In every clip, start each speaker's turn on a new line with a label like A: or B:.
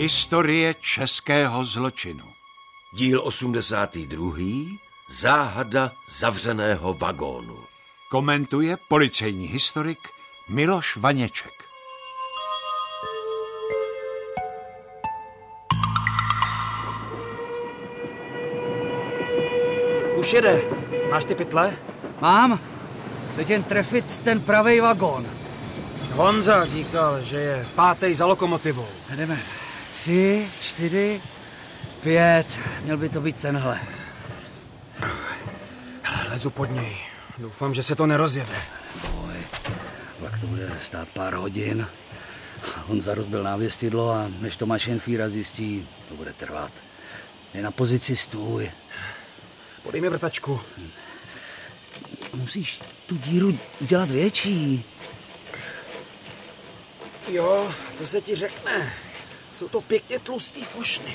A: Historie českého zločinu.
B: Díl 82. Záhada zavřeného vagónu.
A: Komentuje policejní historik Miloš Vaněček.
C: Už jede. Máš ty pytle?
D: Mám. Teď jen trefit ten pravý vagón.
C: Honza říkal, že je pátý za lokomotivou.
D: Jdeme. Tři, čtyři, pět. Měl by to být tenhle.
C: Hele, lezu pod něj. Doufám, že se to nerozjede.
D: Boj. Vlak to bude stát pár hodin. Honza rozbil návěstidlo a než to mašinfíra zjistí, to bude trvat. Je na pozici stůj.
C: Podej mi vrtačku.
D: Musíš tu díru udělat větší.
C: Jo, to se ti řekne. Jsou to pěkně tlustý fušny.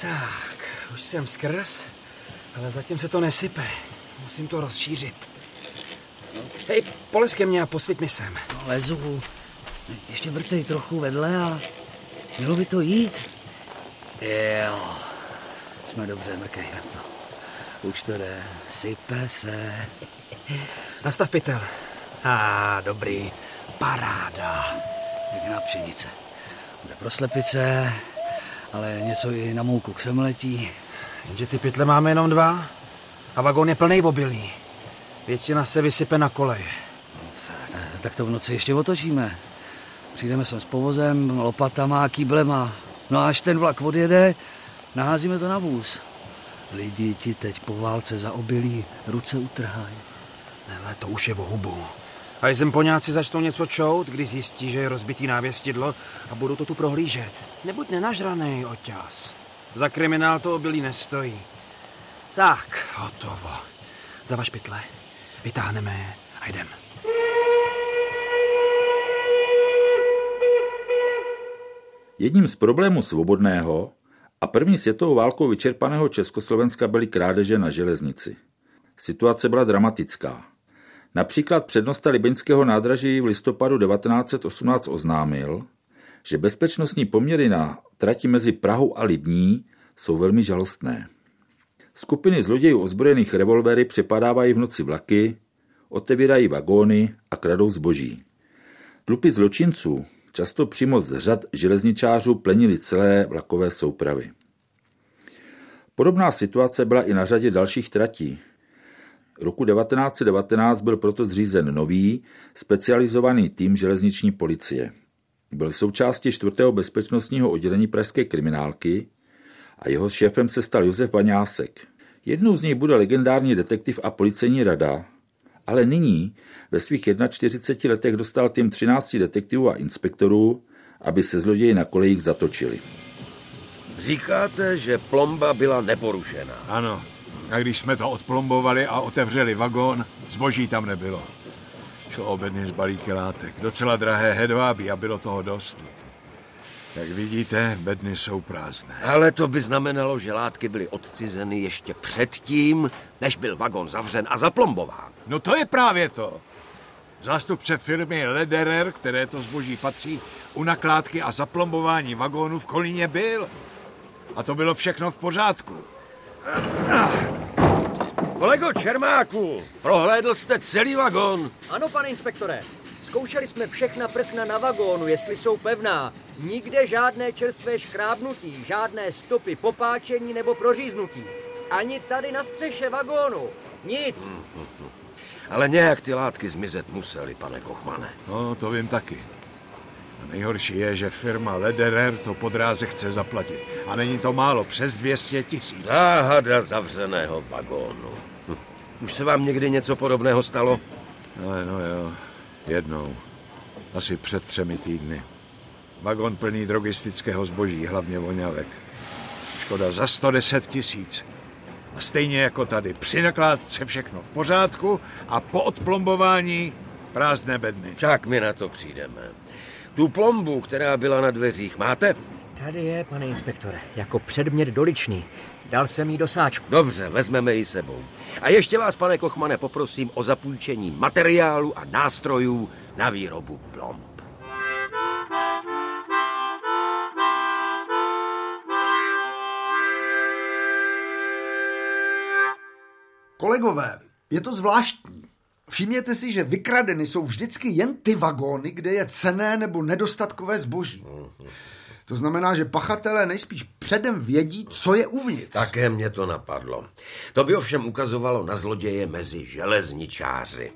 C: Tak, už jsem skrz, ale zatím se to nesype. Musím to rozšířit. Hej, poles ke mně a posvěť mi sem.
D: No, lezu. Ještě vrtej trochu vedle a mělo by to jít. Jo, jsme dobře, mrkej na to. Už to jde, sype se.
C: Nastav pytel. A ah, dobrý, paráda.
D: Pěkná pšenice. Bude pro slepice, ale něco i na mouku k semletí.
C: Jenže ty pytle máme jenom dva a vagón je plný obilí. Většina se vysype na kolej.
D: Tak to v noci ještě otočíme. Přijdeme sem s povozem, lopatama a kýblema. No a až ten vlak odjede, naházíme to na vůz. Lidi ti teď po válce za obilí ruce utrhají.
C: Ale to už je o hubu. A zempoňáci začnou něco čout, když zjistí, že je rozbitý návěstidlo a budou to tu prohlížet. Nebuď nenažraný, oťas. Za kriminál to obilí nestojí. Tak, hotovo. Zavaž pytle, vytáhneme je a jdem.
E: Jedním z problémů svobodného a první světovou válkou vyčerpaného Československa byly krádeže na železnici. Situace byla dramatická. Například přednosta Libeňského nádraží v listopadu 1918 oznámil, že bezpečnostní poměry na trati mezi Prahou a Libní jsou velmi žalostné. Skupiny zlodějů ozbrojených revolvery přepadávají v noci vlaky, otevírají vagóny a kradou zboží. Tlupy zločinců, často přímo z řad železničářů, plenili celé vlakové soupravy. Podobná situace byla i na řadě dalších tratí, roku 1919 byl proto zřízen nový, specializovaný tým železniční policie. Byl součástí 4. bezpečnostního oddělení pražské kriminálky a jeho šéfem se stal Josef Baňásek. Jednou z nich bude legendární detektiv a policejní rada, ale nyní ve svých 41 letech dostal tým 13 detektivů a inspektorů, aby se zloději na kolejích zatočili.
B: Říkáte, že plomba byla neporušená.
A: Ano, a když jsme to odplombovali a otevřeli vagón, zboží tam nebylo. Šlo o bedny z balíky látek. Docela drahé hedvábí a bylo toho dost. Jak vidíte, bedny jsou prázdné.
B: Ale to by znamenalo, že látky byly odcizeny ještě předtím, než byl vagón zavřen a zaplombován.
A: No to je právě to. Zástupce firmy Lederer, které to zboží patří, u nakládky a zaplombování vagónu v Kolíně byl. A to bylo všechno v pořádku.
B: Kolego Čermáku, prohlédl jste celý vagón?
F: Ano, pane inspektore. Zkoušeli jsme všechna prkna na vagónu, jestli jsou pevná. Nikde žádné čerstvé škrábnutí, žádné stopy popáčení nebo proříznutí. Ani tady na střeše vagónu. Nic.
B: Ale nějak ty látky zmizet musely, pane Kochmane.
A: No, to vím taky. A nejhorší je, že firma Lederer to po dráze chce zaplatit. A není to málo, přes 200 tisíc.
B: Záhada zavřeného vagónu. Hm. Už se vám někdy něco podobného stalo?
A: No, no jo, jednou. Asi před třemi týdny. Vagón plný drogistického zboží, hlavně voňavek. Škoda za 110 tisíc. A stejně jako tady, při nakládce všechno v pořádku a po odplombování prázdné bedny.
B: Však my na to přijdeme. Tu plombu, která byla na dveřích, máte?
F: Tady je, pane inspektore, jako předmět doličný. Dal jsem jí do sáčku.
B: Dobře, vezmeme ji sebou. A ještě vás, pane Kochmane, poprosím o zapůjčení materiálu a nástrojů na výrobu plomb.
G: Kolegové, je to zvláštní. Všimněte si, že vykradeny jsou vždycky jen ty vagóny, kde je cené nebo nedostatkové zboží. To znamená, že pachatelé nejspíš předem vědí, co je uvnitř.
B: Také mě to napadlo. To by ovšem ukazovalo na zloděje mezi železničáři.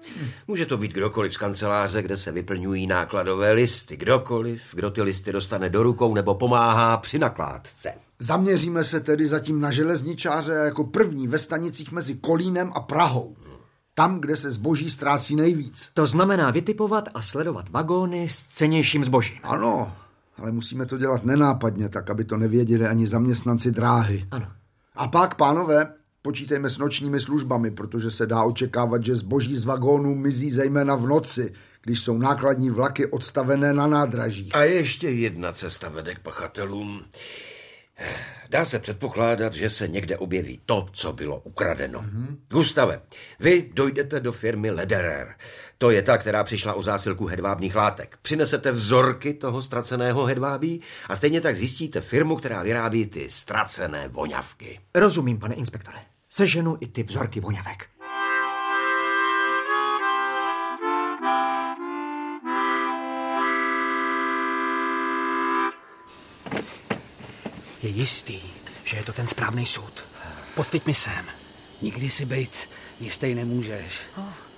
B: Může to být kdokoliv z kanceláře, kde se vyplňují nákladové listy. Kdokoliv, kdo ty listy dostane do rukou nebo pomáhá při nakládce.
G: Zaměříme se tedy zatím na železničáře jako první ve stanicích mezi Kolínem a Prahou. Tam, kde se zboží ztrácí nejvíc.
F: To znamená vytipovat a sledovat vagóny s cenějším zbožím.
G: Ano, ale musíme to dělat nenápadně, tak aby to nevěděli ani zaměstnanci dráhy.
F: Ano.
G: A pak, pánové, počítejme s nočními službami, protože se dá očekávat, že zboží z vagónů mizí zejména v noci, když jsou nákladní vlaky odstavené na nádražích.
B: A ještě jedna cesta vede k pachatelům. Dá se předpokládat, že se někde objeví to, co bylo ukradeno. Mm-hmm. Gustave, vy dojdete do firmy Lederer. To je ta, která přišla o zásilku hedvábných látek. Přinesete vzorky toho ztraceného hedvábí a stejně tak zjistíte firmu, která vyrábí ty ztracené voňavky.
F: Rozumím, pane inspektore. Seženu i ty vzorky voňavek.
C: Je jistý, že je to ten správný soud. Posvěť mi sem.
D: Nikdy si být jistý nemůžeš.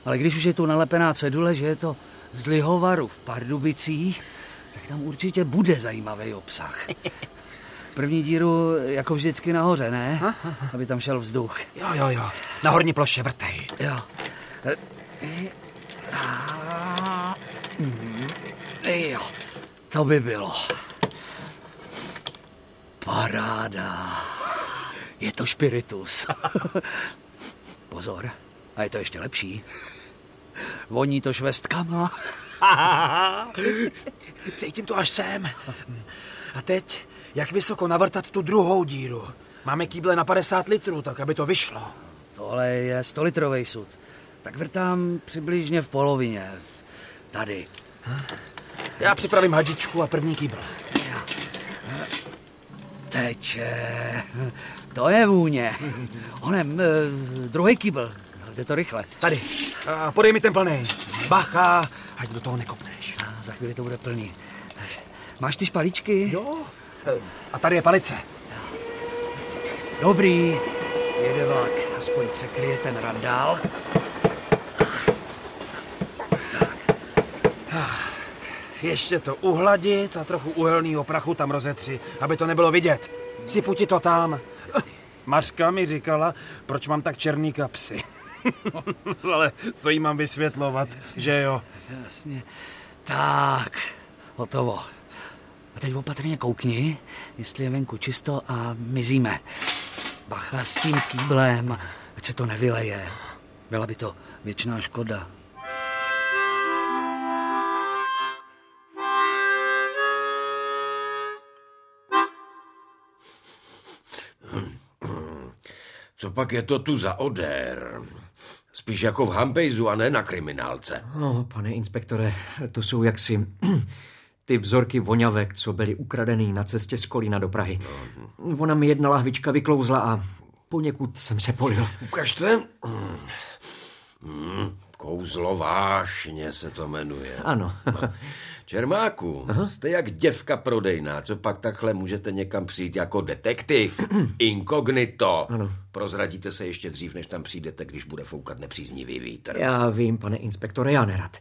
D: Ale když už je tu nalepená cedule, že je to z Lihovaru v Pardubicích, tak tam určitě bude zajímavý obsah. První díru jako vždycky nahoře, ne? Aby tam šel vzduch.
C: Jo, jo, jo. Na horní ploše vrtej.
D: Jo. A- Mhm. Jo, to by bylo. Paráda. Je to špiritus. Pozor, a je to ještě lepší. Voní to švestkama.
C: Cítím to až sem. A teď, jak vysoko navrtat tu druhou díru? Máme kýble na 50 litrů, tak aby to vyšlo.
D: Tohle je 100 litrový sud. Tak vrtám přibližně v polovině. Tady.
C: Já připravím hadičku a první kýbl.
D: Teče. To je vůně. Onem, eh, druhý kýbl. Jde to rychle.
C: Tady. A podej mi ten plný. Bacha, ať do toho nekopneš.
D: A za chvíli to bude plný. Máš ty špalíčky?
C: Jo. A tady je palice.
D: Dobrý. Jede vlak. Aspoň překryje ten randál.
C: Ještě to uhladit a trochu uhelného prachu tam rozetři, aby to nebylo vidět. Sypu ti to tam. Mařka mi říkala, proč mám tak černý kapsy. Ale co jí mám vysvětlovat, že jo?
D: Jasně. Tak, hotovo. A teď opatrně koukni, jestli je venku čisto a mizíme. Bacha s tím kýblem, ať se to nevyleje. Byla by to věčná škoda.
B: Co pak je to tu za odér? Spíš jako v Hampejzu a ne na kriminálce.
F: No, pane inspektore, to jsou jaksi ty vzorky voňavek, co byly ukradený na cestě z Kolína do Prahy. Ona mi jedna lahvička vyklouzla a poněkud jsem se polil.
B: Ukažte. Hmm, kouzlo vášně se to jmenuje.
F: Ano.
B: Čermáku, jste jak děvka prodejná, co pak takhle můžete někam přijít jako detektiv? Inkognito.
F: Ano.
B: Prozradíte se ještě dřív, než tam přijdete, když bude foukat nepříznivý vítr.
F: Já vím, pane inspektore, já nerad.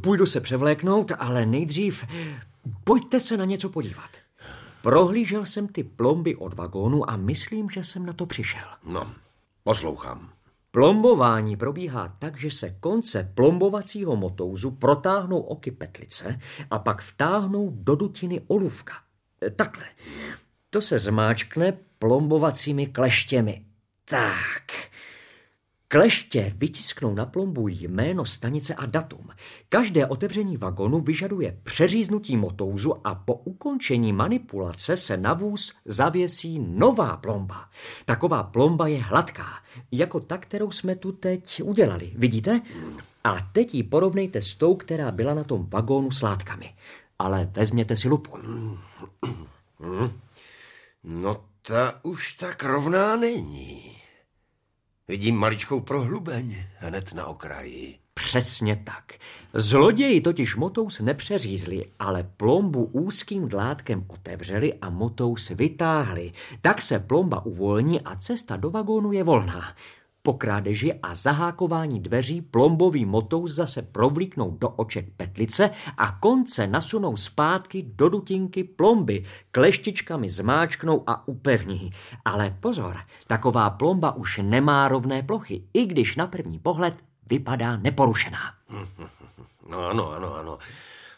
F: Půjdu se převléknout, ale nejdřív pojďte se na něco podívat. Prohlížel jsem ty plomby od vagónu a myslím, že jsem na to přišel.
B: No, poslouchám.
F: Plombování probíhá tak, že se konce plombovacího motouzu protáhnou oky petlice a pak vtáhnou do dutiny olůvka. E, Takhle. To se zmáčkne plombovacími kleštěmi. Tak. Kleště vytisknou na plombu jméno stanice a datum. Každé otevření vagonu vyžaduje přeříznutí motouzu a po ukončení manipulace se na vůz zavěsí nová plomba. Taková plomba je hladká, jako ta, kterou jsme tu teď udělali. Vidíte? A teď ji porovnejte s tou, která byla na tom vagónu s látkami. Ale vezměte si lupu.
B: No ta už tak rovná není. Vidím maličkou prohlubeň hned na okraji.
F: Přesně tak. Zloději totiž Motous nepřeřízli, ale plombu úzkým dlátkem otevřeli a Motous vytáhli. Tak se plomba uvolní a cesta do vagónu je volná. Po krádeži a zahákování dveří plombový motous zase provlíknou do oček petlice a konce nasunou zpátky do dutinky plomby, kleštičkami zmáčknou a upevní. Ale pozor, taková plomba už nemá rovné plochy, i když na první pohled vypadá neporušená.
B: No ano, ano, ano.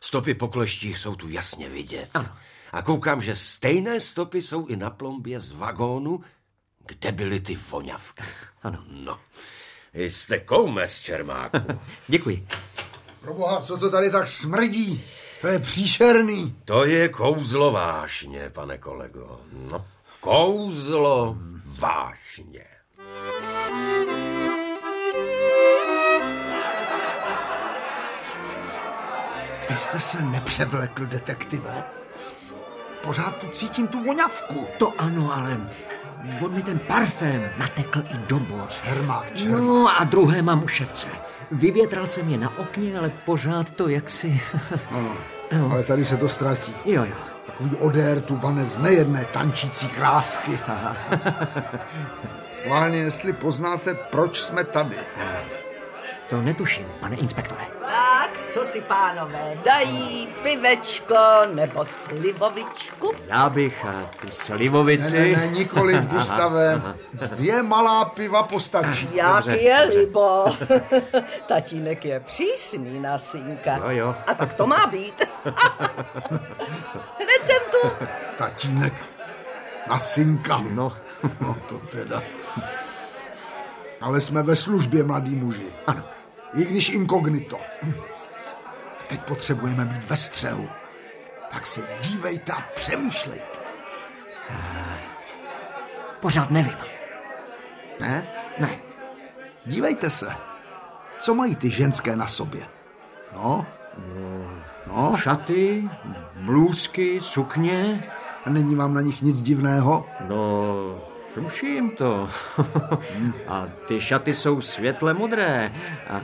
B: Stopy po kleštích jsou tu jasně vidět. Ano. A koukám, že stejné stopy jsou i na plombě z vagónu, kde byly ty voňavky.
F: Ano.
B: No, jste koumes, Čermáku.
F: Děkuji.
G: Proboha, co to tady tak smrdí? To je příšerný.
B: To je kouzlo vášně, pane kolego. No, kouzlo vášně.
G: Vy jste se nepřevlekl, detektive? Pořád tu cítím tu voňavku.
F: To ano, ale on mi ten parfém natekl i do boř.
G: Čermák, čermák.
F: No a druhé mám u ševce. Vyvětral jsem je na okně, ale pořád to jaksi...
G: Ano, ale tady se to ztratí.
F: Jo, jo.
G: Takový odér tu vane z nejedné tančící krásky. Schválně, jestli poznáte, proč jsme tady.
F: To netuším, pane inspektore.
H: Co si pánové dají, pivečko nebo slivovičku?
F: Já bych a, tu
G: Ne,
F: slivovici...
G: ne, ne, nikoliv, Gustave. Dvě malá piva postačí.
H: Jak je libo. Tatínek je přísný na synka.
F: Jo, jo.
H: A tak to má být. Hned jsem tu.
G: Tatínek na synka.
F: No,
G: No to teda. Ale jsme ve službě, mladí muži.
F: ano.
G: I když inkognito. Teď potřebujeme být ve střehu. Tak se dívejte a přemýšlejte.
F: Pořád nevím.
G: Ne?
F: Ne.
G: Dívejte se. Co mají ty ženské na sobě? No? No?
F: Šaty, blůzky, sukně...
G: A není vám na nich nic divného?
F: No, tuším to. a ty šaty jsou světle modré. A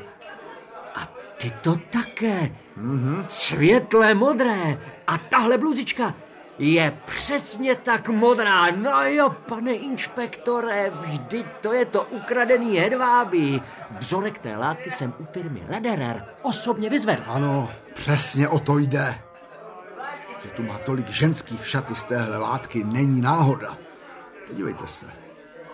F: ty to také. Mm-hmm. Světle modré. A tahle bluzička je přesně tak modrá. No jo, pane inspektore, vždyť to je to ukradený hedvábí. Vzorek té látky jsem u firmy Lederer osobně vyzvedl.
G: Ano, přesně o to jde. Že tu má tolik ženských šaty z téhle látky, není náhoda. Podívejte se.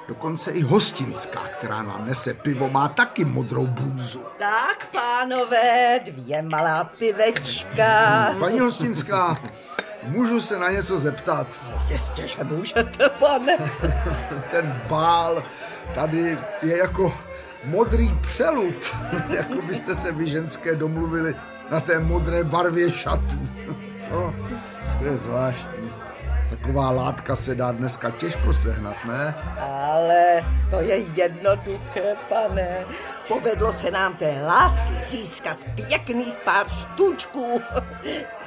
G: Dokonce i hostinská, která nám nese pivo, má taky modrou blůzu.
H: Tak, pánové, dvě malá pivečka.
G: Paní hostinská, můžu se na něco zeptat?
H: Jistě, že můžete, pane.
G: Ten bál tady je jako modrý přelud. jako byste se vy ženské domluvili na té modré barvě šatů. Co? To je zvláštní. Taková látka se dá dneska těžko sehnat, ne?
H: Ale to je jednoduché, pane. Povedlo se nám té látky získat pěkných pár štůčků.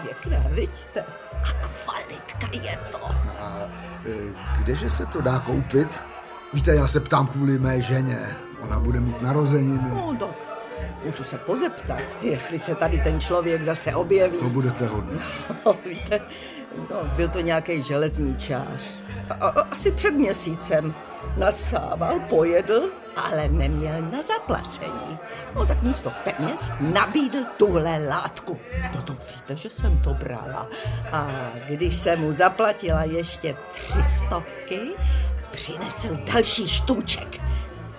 H: Pěkná, vidíte? A kvalitka je to.
G: A e, kdeže se to dá koupit? Víte, já se ptám kvůli mé ženě. Ona bude mít narozeniny.
H: No, tak můžu se pozeptat, jestli se tady ten člověk zase objeví.
G: To budete hodný.
H: No, víte, no, byl to nějaký železničář. A, asi před měsícem nasával, pojedl, ale neměl na zaplacení. No tak místo peněz nabídl tuhle látku. No to víte, že jsem to brala. A když jsem mu zaplatila ještě tři stovky, přinesl další štůček.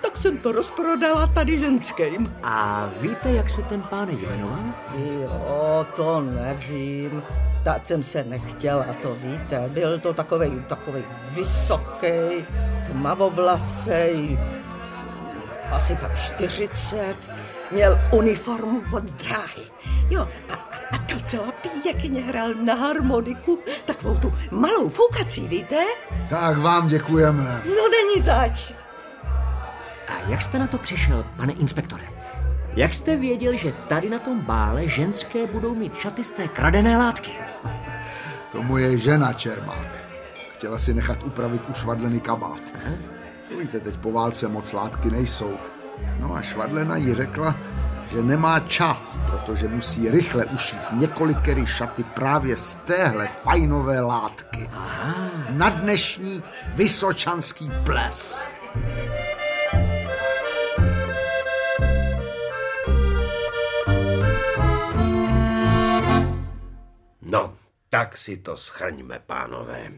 H: Tak jsem to rozprodala tady ženským.
F: A víte, jak se ten pán jmenoval?
H: Jo, to nevím. Tak jsem se nechtěla, to víte. Byl to takovej, takovej vysoký, tmavovlasej, asi tak 40. Měl uniformu od dráhy. Jo, a, a docela pěkně hrál na harmoniku, takovou tu malou foukací, víte?
G: Tak vám děkujeme.
H: No není zač.
F: A jak jste na to přišel, pane inspektore? Jak jste věděl, že tady na tom bále ženské budou mít šaty z té kradené látky?
G: To moje žena Čermák. Chtěla si nechat upravit ušvadlený kabát. To víte, teď po válce moc látky nejsou. No a Švadlena jí řekla, že nemá čas, protože musí rychle ušít několikery šaty právě z téhle fajnové látky. Aha. Na dnešní vysočanský ples.
B: No, tak si to schrňme, pánové.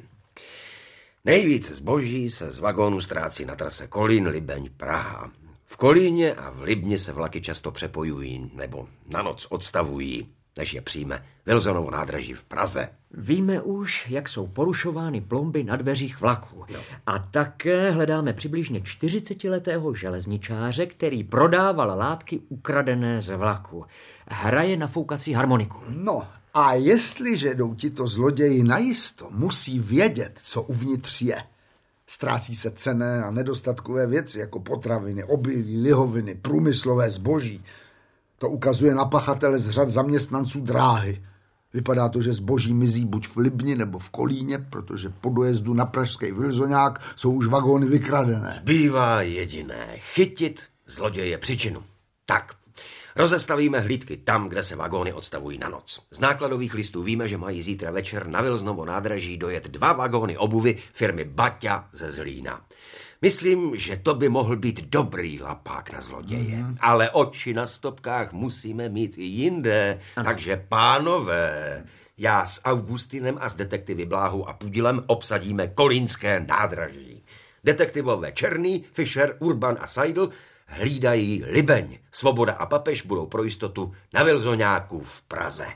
B: Nejvíc zboží se z vagónu ztrácí na trase Kolín, Libeň, Praha. V Kolíně a v Libni se vlaky často přepojují nebo na noc odstavují, než je přijme Wilsonovo nádraží v Praze.
F: Víme už, jak jsou porušovány plomby na dveřích vlaků. No. A také hledáme přibližně 40-letého železničáře, který prodával látky ukradené z vlaku. Hraje na foukací harmoniku.
G: No, a jestliže jdou tito zloději najisto, musí vědět, co uvnitř je. Ztrácí se cené a nedostatkové věci, jako potraviny, obilí, lihoviny, průmyslové zboží. To ukazuje na pachatele z řad zaměstnanců dráhy. Vypadá to, že zboží mizí buď v Libni nebo v Kolíně, protože po dojezdu na pražský Vilzoňák jsou už vagóny vykradené.
B: Zbývá jediné. Chytit zloděje příčinu. Tak, Rozestavíme hlídky tam, kde se vagóny odstavují na noc. Z nákladových listů víme, že mají zítra večer na Vilznovo nádraží dojet dva vagóny obuvy firmy Baťa ze Zlína. Myslím, že to by mohl být dobrý lapák na zloděje. Mm. Ale oči na stopkách musíme mít i jinde. Ano. Takže pánové, já s Augustinem a s detektivy Bláhou a Pudilem obsadíme kolínské nádraží. Detektivové Černý, Fischer, Urban a Seidel hlídají Libeň. Svoboda a papež budou pro jistotu na Vilzoňáku v Praze.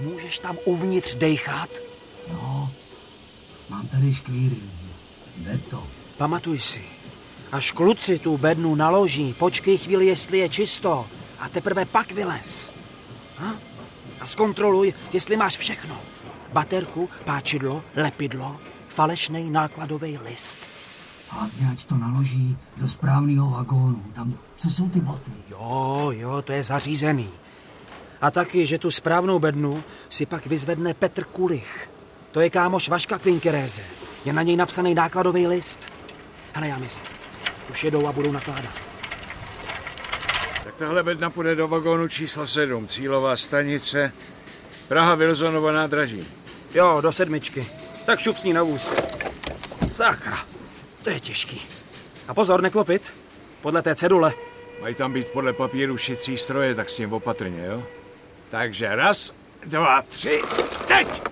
C: Můžeš tam uvnitř dejchat?
D: Jo, mám tady škvíry. Jde to.
C: Pamatuj si, až kluci tu bednu naloží, počkej chvíli, jestli je čisto a teprve pak vylez. Ha? A zkontroluj, jestli máš všechno. Baterku, páčidlo, lepidlo, falešný nákladový list.
D: Hlavně, ať to naloží do správného vagónu. Tam, co jsou ty boty?
C: Jo, jo, to je zařízený. A taky, že tu správnou bednu si pak vyzvedne Petr Kulich. To je kámoš Vaška Kvinkeréze. Je na něj napsaný nákladový list. Hele, já myslím, už jedou a budou nakládat.
A: Tahle bedna půjde do vagónu číslo 7, cílová stanice Praha Vilzonova nádraží.
C: Jo, do sedmičky. Tak šup s ní na vůz. Sakra, to je těžký. A pozor, neklopit. Podle té cedule.
A: Mají tam být podle papíru šicí stroje, tak s tím opatrně, jo? Takže raz, dva, tři, teď!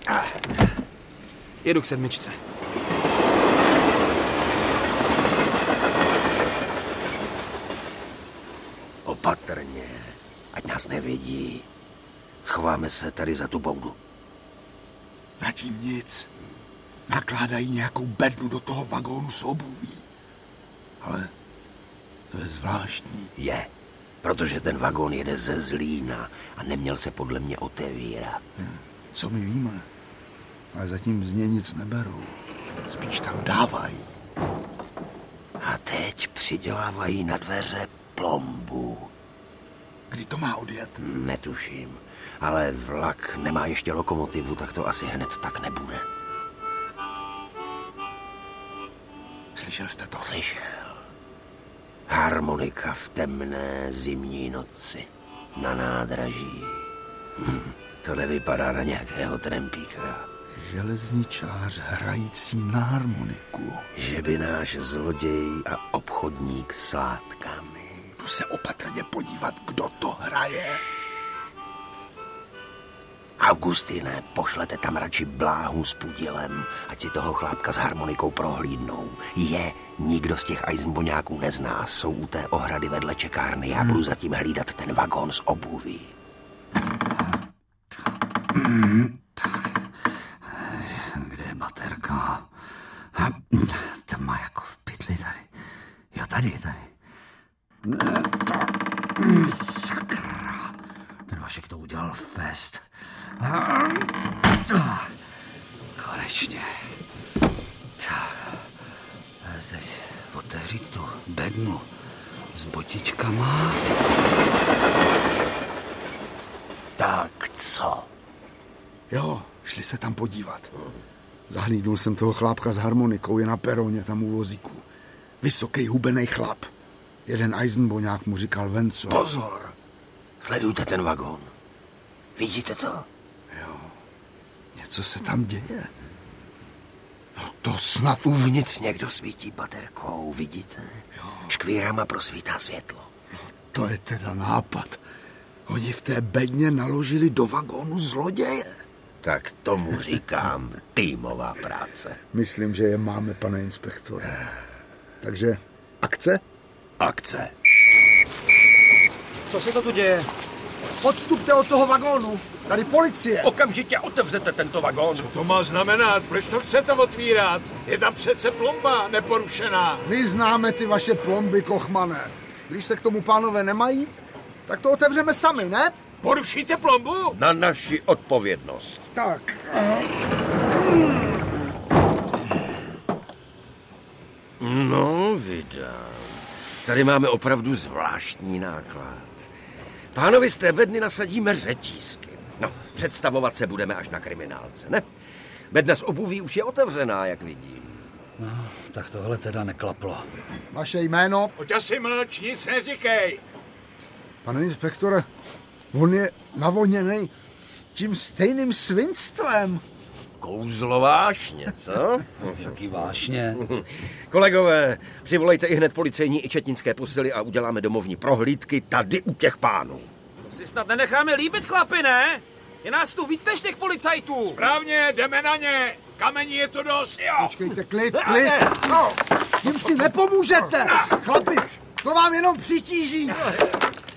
C: Jedu k sedmičce.
B: Opatrně, nevidí. Schováme se tady za tu boudu.
G: Zatím nic. Nakládají nějakou bednu do toho vagónu s obuví. Ale to je zvláštní.
B: Je, protože ten vagón jede ze Zlína a neměl se podle mě otevírat.
G: Hmm. Co my víme? Ale zatím z něj nic neberou. Spíš tam dávají.
B: A teď přidělávají na dveře plombu.
G: Kdy to má odjet?
B: Netuším, ale vlak nemá ještě lokomotivu, tak to asi hned tak nebude.
G: Slyšel jste to?
B: Slyšel. Harmonika v temné zimní noci na nádraží. Hm, to nevypadá na nějakého trempíka.
G: Železničář hrající na harmoniku.
B: Že by náš zloděj a obchodník s látkami.
G: Jdu se opatrně podívat, kdo to hraje.
B: Augustine, pošlete tam radši bláhu s pudilem, ať si toho chlápka s harmonikou prohlídnou. Je, nikdo z těch Eisenboňáků nezná, jsou u té ohrady vedle čekárny. Já budu zatím hlídat ten vagón z obuví.
D: Kde je baterka? To má jako v pytli tady. Jo, tady, tady. Sakra. Ten Vašek to udělal fest. Konečně. Teď otevřít tu bednu s botičkama.
B: Tak,
G: Jo, šli se tam podívat. Zahlídnul jsem toho chlápka s harmonikou, je na peroně tam u vozíku. Vysoký hubený chlap. Jeden Eisenboňák mu říkal Venco.
B: Pozor! Sledujte ten vagón. Vidíte to?
G: Něco se tam děje. No to snad...
B: Uvnitř někdo svítí baterkou, vidíte? Škvírama prosvítá světlo.
G: To je teda nápad. Oni v té bedně naložili do vagónu zloděje.
B: Tak tomu říkám týmová práce.
G: Myslím, že je máme, pane inspektore. Takže akce?
B: Akce.
C: Co se to tu děje?
G: Odstupte od toho vagónu. Tady policie.
B: Okamžitě otevřete tento vagón.
A: Co to má znamenat? Proč to chcete otvírat? Je tam přece plomba neporušená.
G: My známe ty vaše plomby, Kochmane. Když se k tomu pánové nemají, tak to otevřeme sami, ne?
A: Porušíte plombu?
B: Na naši odpovědnost.
G: Tak.
B: No, vydám. Tady máme opravdu zvláštní náklad. Pánovi z té bedny nasadíme řetízky. No, představovat se budeme až na kriminálce, ne? Bedna z obuví už je otevřená, jak vidím.
D: No, tak tohle teda neklaplo.
G: Vaše jméno?
A: Pojď asi mlč, nic neříkej.
G: Pane inspektore, on je navoněný tím stejným svinstvem.
B: Kouzlo vášně, co?
D: Jaký vášně.
B: Kolegové, přivolejte i hned policejní i četnické posily a uděláme domovní prohlídky tady u těch pánů.
C: Si snad nenecháme líbit, chlapi, ne? Je nás tu víc než těch policajtů.
A: Správně, jdeme na ně. Kamení je to dost. Jo.
G: Počkejte, klid, klid. No, tím si nepomůžete. Chlapi, to vám jenom přitíží.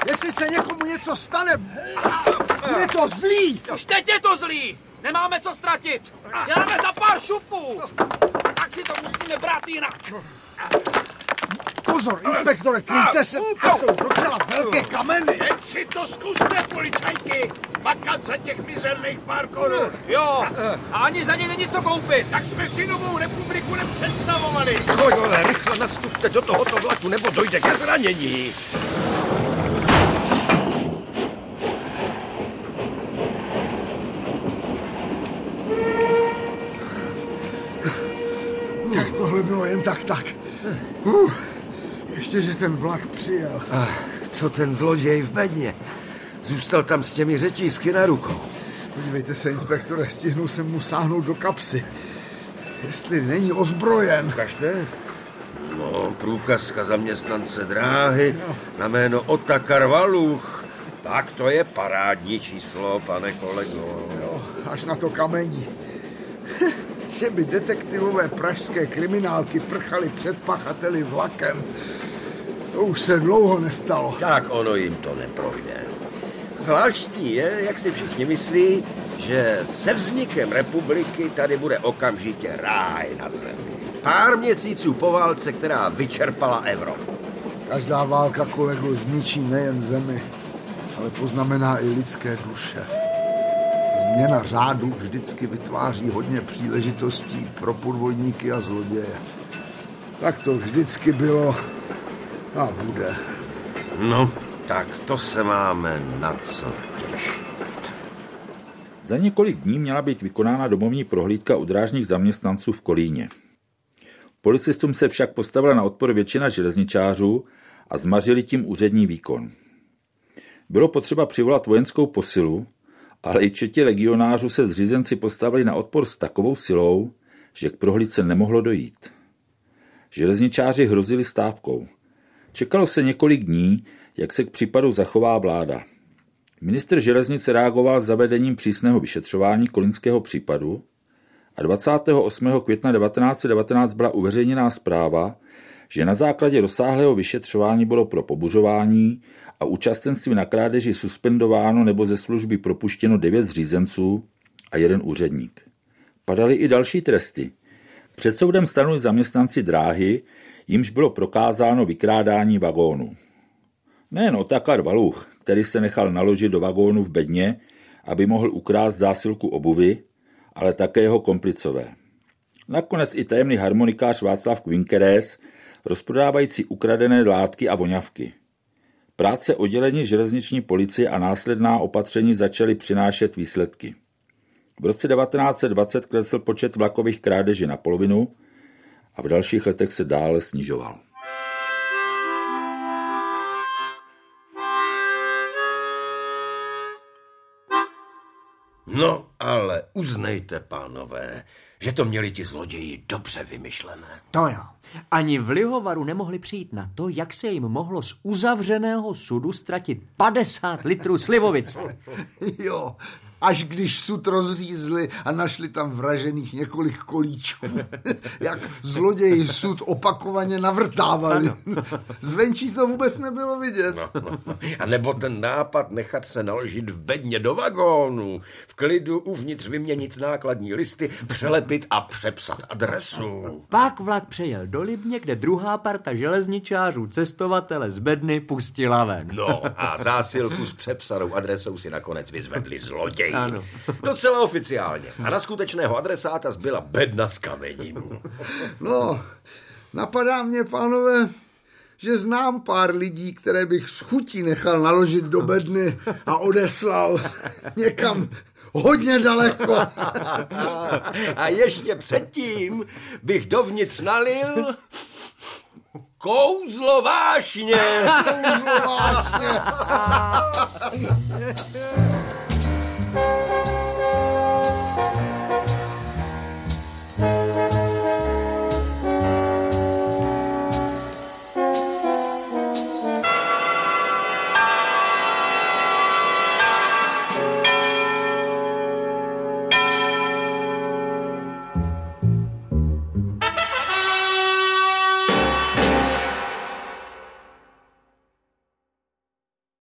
G: Jestli se někomu něco stane, bude to zlý.
C: Už teď je to zlý. Nemáme co ztratit. Děláme za pár šupů. Tak si to musíme brát jinak.
G: Pozor, inspektore, kryjte se. To jsou docela velké kameny.
A: Teď si to zkuste, policajti. Makat za těch mizerných pár korun.
C: Jo, a ani za ně není co koupit.
A: Tak jsme si novou republiku nepředstavovali.
B: Kolegové, rychle nastupte do tohoto vlaku, nebo dojde ke zranění.
G: Tak tohle bylo jen tak tak. Uh, ještě, že ten vlak přijel.
B: Co ten zloděj v bedně? Zůstal tam s těmi řetízky na rukou.
G: Podívejte se, inspektore, stihnul jsem mu sáhnout do kapsy. Jestli není ozbrojen.
B: Ukažte. No, průkazka zaměstnance dráhy na jméno Otakar Valuch. Tak to je parádní číslo, pane kolego.
G: Jo, až na to kamení. Že by detektivové pražské kriminálky prchali před pachateli vlakem. To už se dlouho nestalo.
B: Tak ono jim to neprojde. Zvláštní je, jak si všichni myslí, že se vznikem republiky tady bude okamžitě ráj na zemi. Pár měsíců po válce, která vyčerpala Evropu.
G: Každá válka, kolego, zničí nejen zemi, ale poznamená i lidské duše. Změna řádu vždycky vytváří hodně příležitostí pro podvojníky a zloděje. Tak to vždycky bylo a bude.
B: No, tak to se máme na co těšit.
E: Za několik dní měla být vykonána domovní prohlídka u drážních zaměstnanců v Kolíně. Policistům se však postavila na odpor většina železničářů a zmařili tím úřední výkon. Bylo potřeba přivolat vojenskou posilu, ale i četě legionářů se zřízenci postavili na odpor s takovou silou, že k prohlídce nemohlo dojít. Železničáři hrozili stávkou. Čekalo se několik dní, jak se k případu zachová vláda. Minister železnice reagoval zavedením přísného vyšetřování kolínského případu a 28. května 1919 byla uveřejněná zpráva, že na základě rozsáhlého vyšetřování bylo pro pobuřování a účastenství na krádeži suspendováno nebo ze služby propuštěno devět zřízenců a jeden úředník. Padaly i další tresty. Před soudem stanoví zaměstnanci dráhy, jimž bylo prokázáno vykrádání vagónu. Nejen Otakar Valuch, který se nechal naložit do vagónu v bedně, aby mohl ukrást zásilku obuvy, ale také jeho komplicové. Nakonec i tajemný harmonikář Václav Quinkeres, rozprodávající ukradené látky a voňavky. Práce oddělení železniční policie a následná opatření začaly přinášet výsledky. V roce 1920 klesl počet vlakových krádeží na polovinu a v dalších letech se dále snižoval.
B: No, ale uznejte, pánové, že to měli ti zloději dobře vymyšlené.
F: To jo. Ani v Lihovaru nemohli přijít na to, jak se jim mohlo z uzavřeného sudu ztratit 50 litrů slivovice.
G: Jo, až když sud rozřízli a našli tam vražených několik kolíčků. Jak zloději sud opakovaně navrtávali. Zvenčí to vůbec nebylo vidět.
B: No, no. A nebo ten nápad nechat se naložit v bedně do vagónu, v klidu uvnitř vyměnit nákladní listy, přelepit a přepsat adresu.
F: Pak vlak přejel do Libně, kde druhá parta železničářů cestovatele z bedny pustila ven.
B: No a zásilku s přepsanou adresou si nakonec vyzvedli zloději.
F: Ano.
B: Docela oficiálně. A na skutečného adresáta zbyla bedna s kamením.
G: No, napadá mě, pánové, že znám pár lidí, které bych s chutí nechal naložit do bedny a odeslal někam hodně daleko.
B: A ještě předtím bych dovnitř nalil kouzlo vášně.
G: Kouzlo vášně.